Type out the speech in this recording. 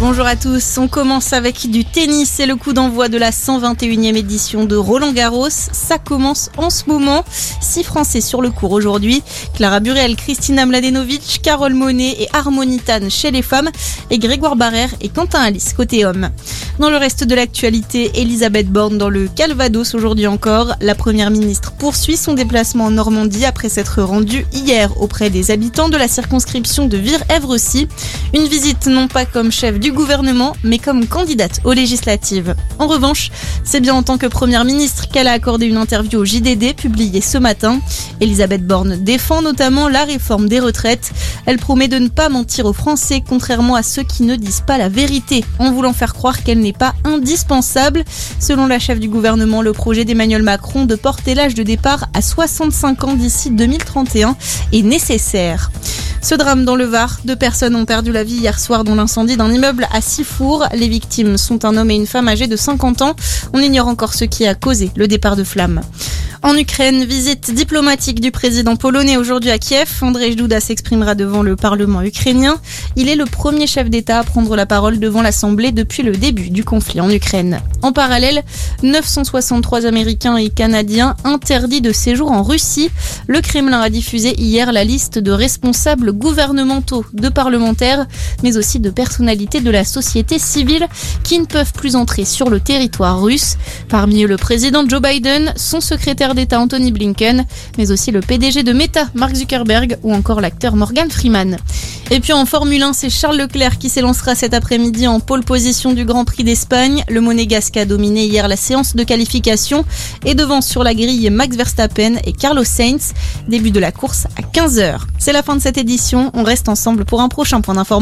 Bonjour à tous, on commence avec du tennis et le coup d'envoi de la 121e édition de Roland Garros. Ça commence en ce moment. Six Français sur le cours aujourd'hui. Clara Burel, Christina Mladenovic, Carole Monet et Harmonitan chez les femmes et Grégoire Barrère et Quentin Alice côté hommes. Dans le reste de l'actualité, Elisabeth Borne dans le Calvados aujourd'hui encore. La première ministre poursuit son déplacement en Normandie après s'être rendue hier auprès des habitants de la circonscription de Vire-Evrecy. Une visite non pas comme chef du gouvernement, mais comme candidate aux législatives. En revanche, c'est bien en tant que première ministre qu'elle a accordé une interview au JDD publiée ce matin. Elisabeth Borne défend notamment la réforme des retraites. Elle promet de ne pas mentir aux Français, contrairement à ceux qui ne disent pas la vérité, en voulant faire croire qu'elle n'est pas indispensable. Selon la chef du gouvernement, le projet d'Emmanuel Macron de porter l'âge de départ à 65 ans d'ici 2031 est nécessaire. Ce drame dans le Var, deux personnes ont perdu la vie hier soir dans l'incendie d'un immeuble à Sifour. Les victimes sont un homme et une femme âgés de 50 ans. On ignore encore ce qui a causé le départ de flammes. En Ukraine, visite diplomatique du président polonais aujourd'hui à Kiev. Andrzej Duda s'exprimera devant le Parlement ukrainien. Il est le premier chef d'État à prendre la parole devant l'Assemblée depuis le début du conflit en Ukraine. En parallèle, 963 Américains et Canadiens interdits de séjour en Russie. Le Kremlin a diffusé hier la liste de responsables gouvernementaux, de parlementaires, mais aussi de personnalités de la société civile qui ne peuvent plus entrer sur le territoire russe. Parmi le président Joe Biden, son d'État Anthony Blinken, mais aussi le PDG de Meta, Mark Zuckerberg, ou encore l'acteur Morgan Freeman. Et puis en Formule 1, c'est Charles Leclerc qui s'élancera cet après-midi en pole position du Grand Prix d'Espagne. Le Monégasque a dominé hier la séance de qualification et devant sur la grille Max Verstappen et Carlos Sainz. Début de la course à 15h. C'est la fin de cette édition. On reste ensemble pour un prochain point d'information.